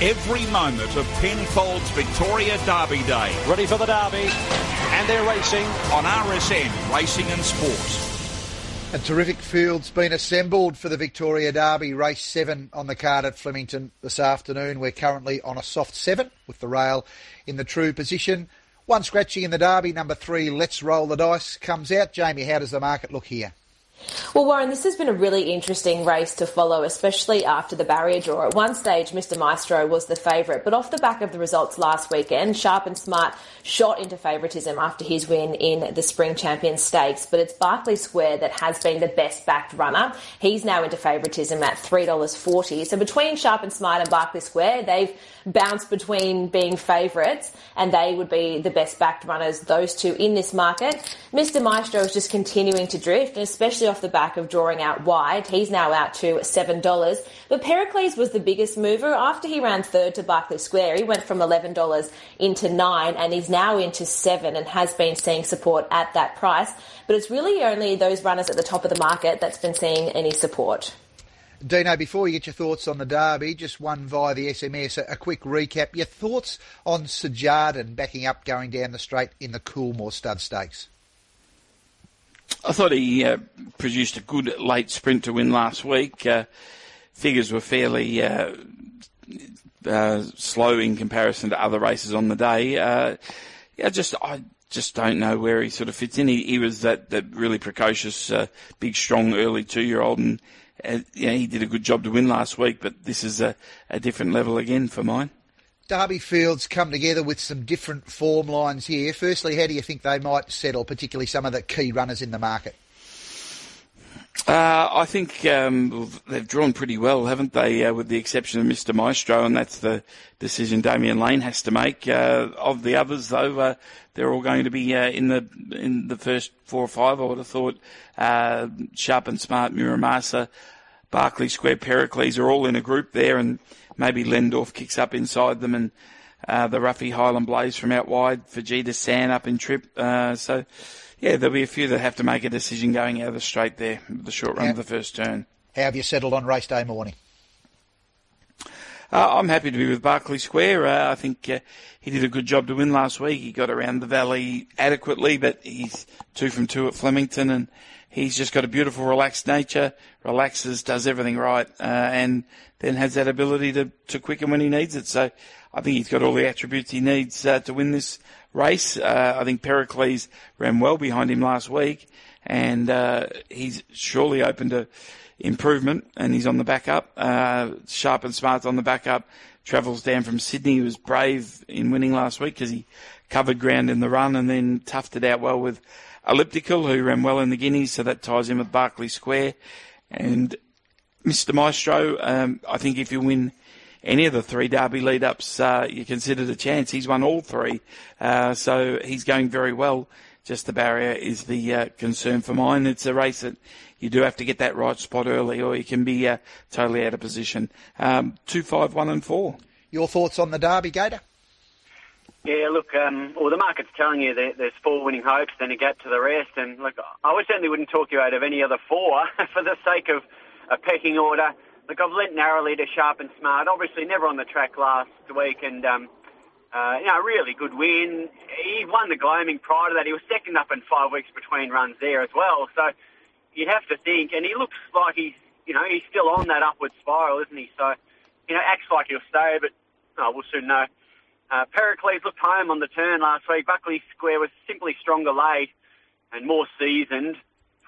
every moment of Penfolds Victoria Derby Day. Ready for the Derby, and they're racing on RSN Racing and Sport. A terrific field's been assembled for the Victoria Derby, race seven on the card at Flemington this afternoon. We're currently on a soft seven with the rail in the true position. One scratchy in the Derby, number three, Let's Roll the Dice, comes out. Jamie, how does the market look here? Well, Warren, this has been a really interesting race to follow, especially after the barrier draw. At one stage, Mr. Maestro was the favourite, but off the back of the results last weekend, Sharp and Smart shot into favouritism after his win in the Spring Champion Stakes. But it's Berkeley Square that has been the best backed runner. He's now into favouritism at $3.40. So between Sharp and Smart and Berkeley Square, they've bounced between being favourites and they would be the best backed runners, those two in this market. Mr. Maestro is just continuing to drift, and especially off the back of drawing out wide. He's now out to $7. But Pericles was the biggest mover. After he ran third to Berkeley Square, he went from $11 into 9 and he's now into 7 and has been seeing support at that price. But it's really only those runners at the top of the market that's been seeing any support. Dino, before you get your thoughts on the derby, just one via the SMS, a, a quick recap. Your thoughts on Sajardin backing up going down the straight in the Coolmore Stud Stakes? I thought he uh, produced a good late sprint to win last week. Uh, figures were fairly uh, uh slow in comparison to other races on the day. Uh, yeah, just I just don't know where he sort of fits in. He, he was that, that really precocious, big, strong, early two-year-old, and yeah, he did a good job to win last week. But this is a, a different level again for mine. Derby Fields come together with some different form lines here. Firstly, how do you think they might settle, particularly some of the key runners in the market? Uh, I think um, they've drawn pretty well, haven't they? Uh, with the exception of Mr. Maestro, and that's the decision Damian Lane has to make. Uh, of the others, though, uh, they're all going to be uh, in the in the first four or five. I would have thought uh, Sharp and Smart, Muramasa, Berkeley Square, Pericles are all in a group there, and maybe Lendorf kicks up inside them and uh, the roughie Highland Blaze from out wide, Vegeta San up in trip. Uh, so, yeah, there'll be a few that have to make a decision going out of the straight there, the short run of the first turn. How have you settled on race day morning? Uh, I'm happy to be with Berkeley Square. Uh, I think uh, he did a good job to win last week. He got around the valley adequately, but he's two from two at Flemington, and he's just got a beautiful, relaxed nature. Relaxes, does everything right, uh, and then has that ability to, to quicken when he needs it. So I think he's got all the attributes he needs uh, to win this race. Uh, I think Pericles ran well behind him last week, and uh, he's surely open to improvement. And he's on the back up. Uh, Sharp and Smart's on the back up. Travels down from Sydney. He was brave in winning last week because he covered ground in the run and then toughed it out well with Elliptical, who ran well in the Guineas. So that ties in with Berkeley Square. And Mr. Maestro, um, I think if you win any of the three Derby lead ups, uh, you consider a chance. He's won all three, uh, so he's going very well. Just the barrier is the uh, concern for mine. It's a race that you do have to get that right spot early, or you can be uh, totally out of position. Um, two, five, one, and four. Your thoughts on the Derby, Gator? Yeah, look, um, well, the market's telling you that there's four winning hopes, then a gap to the rest, and look, I certainly wouldn't talk you out of any other four for the sake of a pecking order. Look, I've lent narrowly to Sharp and Smart. Obviously, never on the track last week, and um, uh, you know, really good win. He won the Gloaming prior to that. He was second up in five weeks between runs there as well. So you'd have to think, and he looks like he's, you know, he's still on that upward spiral, isn't he? So, you know, acts like he'll stay, but oh, we'll soon know. Uh, Pericles looked home on the turn last week. Berkeley Square was simply stronger late and more seasoned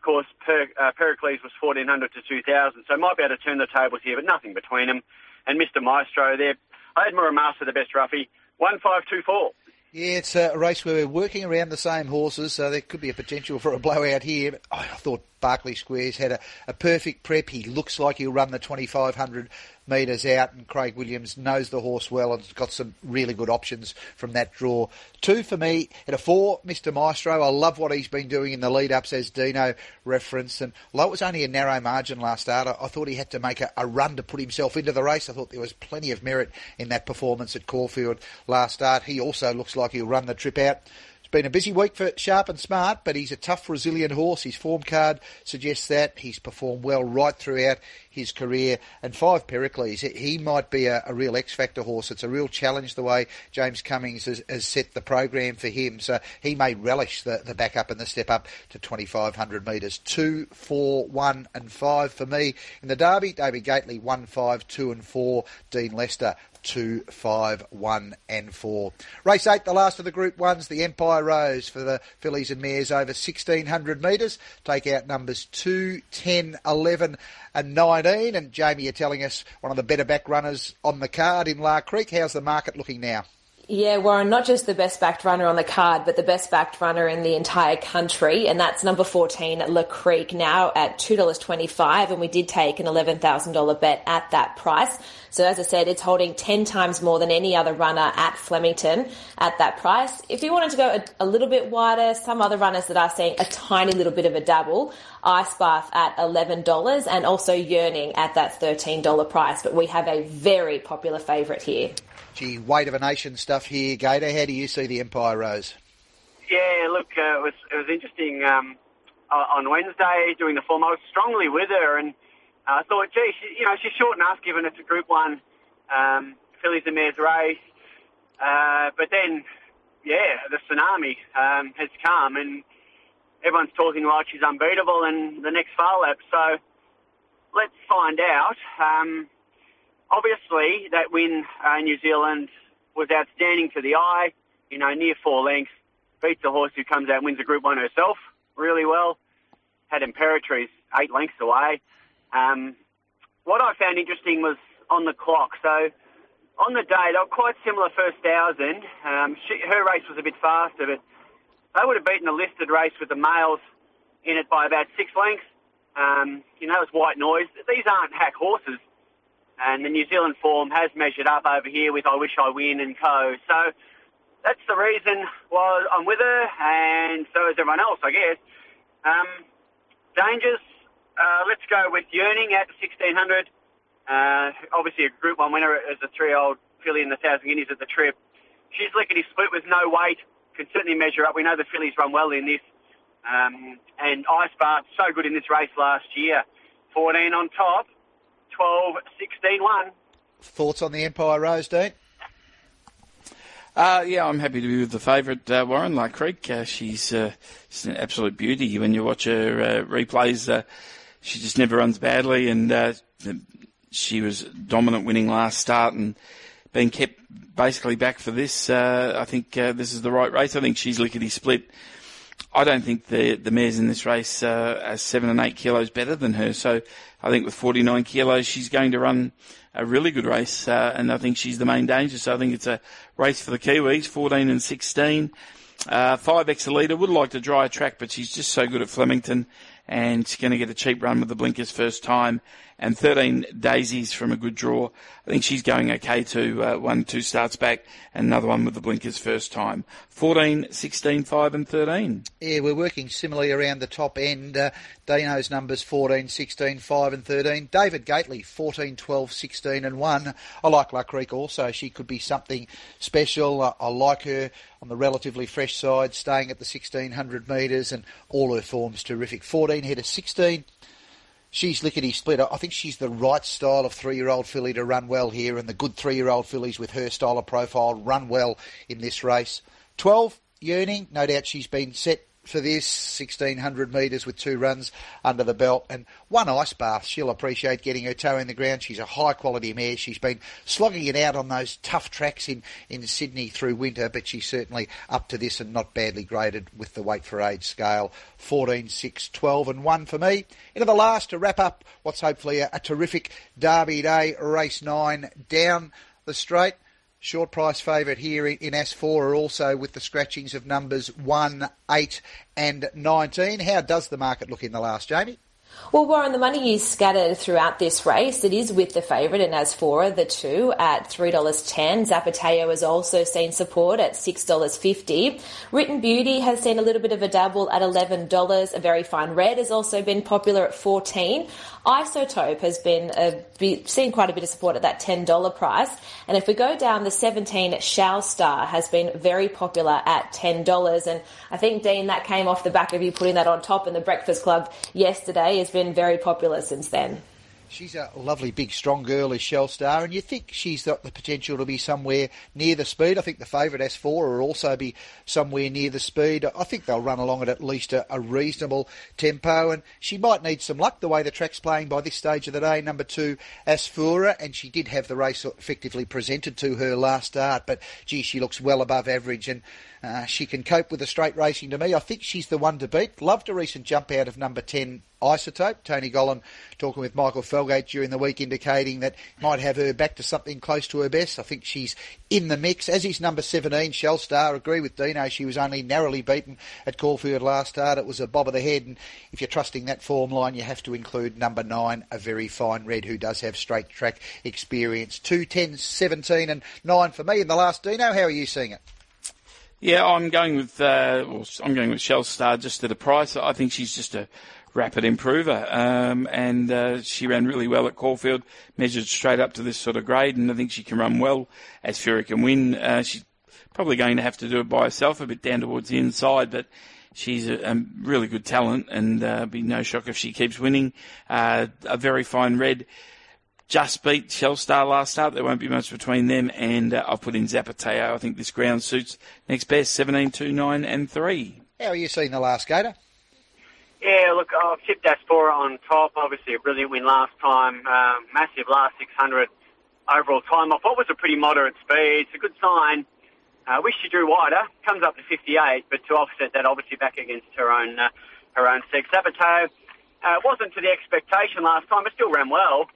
of course, per, uh, Pericles was 1400 to 2000, so might be able to turn the tables here, but nothing between them. And Mr. Maestro there, I had Muramasa the best roughie, 1524. Yeah, it's a race where we're working around the same horses, so there could be a potential for a blowout here. But I thought Berkeley Squares had a, a perfect prep. He looks like he'll run the 2500 metres out, and Craig Williams knows the horse well and has got some really good options from that draw. Two for me at a four, Mr. Maestro. I love what he's been doing in the lead ups, as Dino referenced. And although it was only a narrow margin last start, I, I thought he had to make a, a, run to put himself into the race. I thought there was plenty of merit in that performance at Caulfield last start. He also looks like he'll run the trip out been a busy week for Sharp and Smart, but he's a tough, resilient horse. His form card suggests that. He's performed well right throughout his career. And five Pericles, he might be a, a real X Factor horse. It's a real challenge the way James Cummings has, has set the program for him. So he may relish the, the back up and the step up to 2,500 metres. Two, four, one, and five for me. In the Derby, David Gately, one, five, two, and four. Dean Lester, two, five, one, and four. Race eight, the last of the Group Ones, the Empire Rose for the fillies and mares over 1600 metres. Take out numbers 2, 10, 11, and 19. And Jamie, you're telling us one of the better back runners on the card in La Crique. How's the market looking now? Yeah, Warren, not just the best backed runner on the card, but the best backed runner in the entire country. And that's number 14, La Crique, now at $2.25. And we did take an $11,000 bet at that price. So as I said, it's holding 10 times more than any other runner at Flemington at that price. If you wanted to go a, a little bit wider, some other runners that are seeing a tiny little bit of a double, Ice Bath at $11 and also Yearning at that $13 price. But we have a very popular favourite here. Gee, weight of a nation stuff here, Gator. How do you see the Empire Rose? Yeah, look, uh, it was it was interesting um, on Wednesday doing the form. I was strongly with her, and uh, I thought, gee, she, you know, she's short enough given it's a Group One um, fillies and mares race. Uh, but then, yeah, the tsunami um, has come, and everyone's talking like she's unbeatable in the next far lap. So let's find out. Um, obviously, that win uh, New Zealand was outstanding to the eye. You know, near four lengths, beats a horse who comes out and wins a Group One herself really well. Had Imperatrice eight lengths away. Um, what I found interesting was on the clock. So on the day, they were quite similar first thousand. Um, she, her race was a bit faster, but they would have beaten the listed race with the males in it by about six lengths. Um, you know, it's white noise. These aren't hack horses. And the New Zealand form has measured up over here with I Wish I Win and co. So that's the reason why I'm with her, and so is everyone else, I guess. Um, dangers, uh, let's go with Yearning at 1600. Uh, obviously, a Group 1 winner as a three-year-old filly in the Thousand Guineas at the trip. She's lickety split with no weight, can certainly measure up. We know the fillies run well in this. Um, and Ice Bath, so good in this race last year. 14 on top. 12, 16, 1. Thoughts on the Empire Rose, Dean? Uh, yeah, I'm happy to be with the favourite, uh, Warren La Crique. Uh, she's, uh, she's an absolute beauty. When you watch her uh, replays, uh, she just never runs badly, and uh, she was dominant winning last start and being kept basically back for this. Uh, I think uh, this is the right race. I think she's lickety split. I don't think the the mares in this race uh, are seven and eight kilos better than her. So I think with 49 kilos, she's going to run a really good race, uh, and I think she's the main danger. So I think it's a race for the Kiwis, 14 and 16. Uh, five Excelida would like to dry a track, but she's just so good at Flemington, and she's going to get a cheap run with the blinkers first time. And 13 Daisies from a good draw. I think she's going okay too. uh, one, two starts back, and another one with the blinkers first time. 14, 16, 5, and 13. Yeah, we're working similarly around the top end. Uh, Dino's numbers 14, 16, 5, and 13. David Gately 14, 12, 16, and 1. I like La Crique also. She could be something special. I, I like her on the relatively fresh side, staying at the 1600 metres, and all her forms terrific. 14 head of 16 she's lickety split. I think she's the right style of three year old filly to run well here, and the good three year old fillies with her style of profile run well in this race. 12, Yearning, no doubt she's been set for this 1600 metres with two runs under the belt and one ice bath. She'll appreciate getting her toe in the ground. She's a high quality mare. She's been slogging it out on those tough tracks in, in Sydney through winter, but she's certainly up to this and not badly graded with the weight for age scale. 14, 6, 12 and 1 for me. Into the last to wrap up what's hopefully a, a terrific Derby Day, race 9 down the straight. Short price favourite here in Asfoora are also with the scratchings of numbers 1, 8 and 19. How does the market look in the last, Jamie? Well, Warren, the money is scattered throughout this race. It is with the favourite and Asfoora, the two, at $3.10. Zapateo has also seen support at $6.50. Written Beauty has seen a little bit of a dabble at $11. A Very Fine Red has also been popular at 14 Isotope has been a, seen quite a bit of support at that $10 price. And if we go down, the 17 Shell Star has been very popular at $10. And I think, Dean, that came off the back of you putting that on top in the Breakfast Club yesterday has been very popular since then. She's a lovely, big, strong girl, is Shell Star, and you think she's got the potential to be somewhere near the speed. I think the favourite Asfoora will also be somewhere near the speed. I think they'll run along at at least a, a, reasonable tempo, and she might need some luck the way the track's playing by this stage of the day. Number two, Asfoora, and she did have the race effectively presented to her last start, but gee, she looks well above average, and uh, she can cope with the straight racing to me. I think she's the one to beat. Loved a recent jump out of number 10 Isotope. Tony Gollan talking with Michael During the week indicating that might have her back to something close to her best. I think she's in the mix, as is number 17, Shell Star. Agree with Dino, she was only narrowly beaten at Caulfield last start. It was a bob of the head, and if you're trusting that form line, you have to include number 9, a very fine red who does have straight track experience. 2, 10, 17 and 9 for me in the last Dino. How are you seeing it? Yeah, I'm going with uh, well, I'm going with Shell Star just at a price. I think she's just a rapid improver, um, and uh, she ran really well at Caulfield, measured straight up to this sort of grade, and I think she can run well Asfoora can win. Uh, she's probably going to have to do it by herself, a bit down towards the inside, but she's a, a really good talent, and uh, be no shock if she keeps winning. Uh, a very fine red just beat Shellstar last start. There won't be much between them, and uh, I've put in Zapateo. I think this ground suits next best 17, 2, 9, and 3. How are you seeing the last gator? Yeah, look, I've tipped Asfoora on top. Obviously, a brilliant win last time. Um, massive last 600 overall time off. What was a pretty moderate speed. It's a good sign. I uh, wish she drew wider. Comes up to 58, but to offset that, obviously back against her own uh, her own sex. Zapateo uh, wasn't to the expectation last time, but still ran well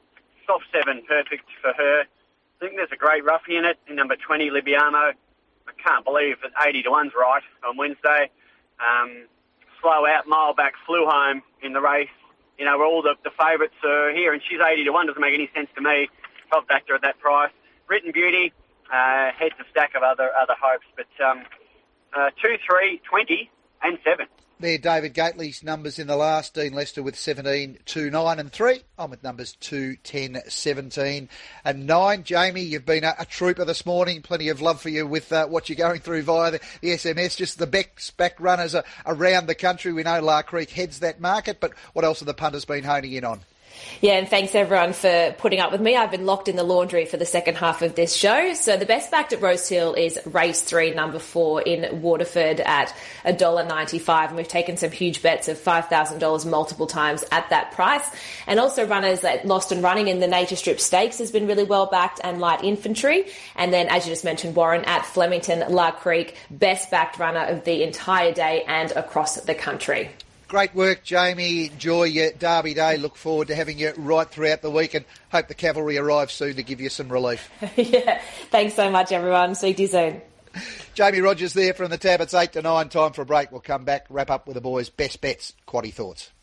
soft seven, perfect for her. I think there's a great roughie in it in number 20, Libiano. I can't believe that 80 to 1's right on Wednesday. Um, slow out, mile back, flew home in the race. You know, where all the, the favourites are here, and she's 80 to 1. Doesn't make any sense to me. Backed her at that price. Written Beauty, uh, heads a stack of other other hopes, but um, uh, 2, 3, 20, and 7 there, David Gately's numbers in the last. Dean Lester with 17, 2, 9 and 3. I'm with numbers 2, 10, 17 and 9. Jamie, you've been a, a trooper this morning. Plenty of love for you with uh, what you're going through via the, the SMS. Just the back, back runners around the country. We know La Crique heads that market, but what else have the punters been honing in on? Yeah, and thanks everyone for putting up with me. I've been locked in the laundry for the second half of this show. So the best backed at Rosehill is race three, number four in Waterford at $1.95. And we've taken some huge bets of $5,000 multiple times at that price. And also runners that lost and running in the Nature Strip Stakes has been really well backed and light infantry. And then, as you just mentioned, Warren at Flemington, La Crique, best backed runner of the entire day and across the country. Great work, Jamie. Enjoy your Derby Day. Look forward to having you right throughout the week and hope the cavalry arrives soon to give you some relief. yeah, thanks so much, everyone. See you soon. Jamie Rogers there from the tab. It's 8 to 9. Time for a break. We'll come back, wrap up with the boys' best bets, quaddy thoughts.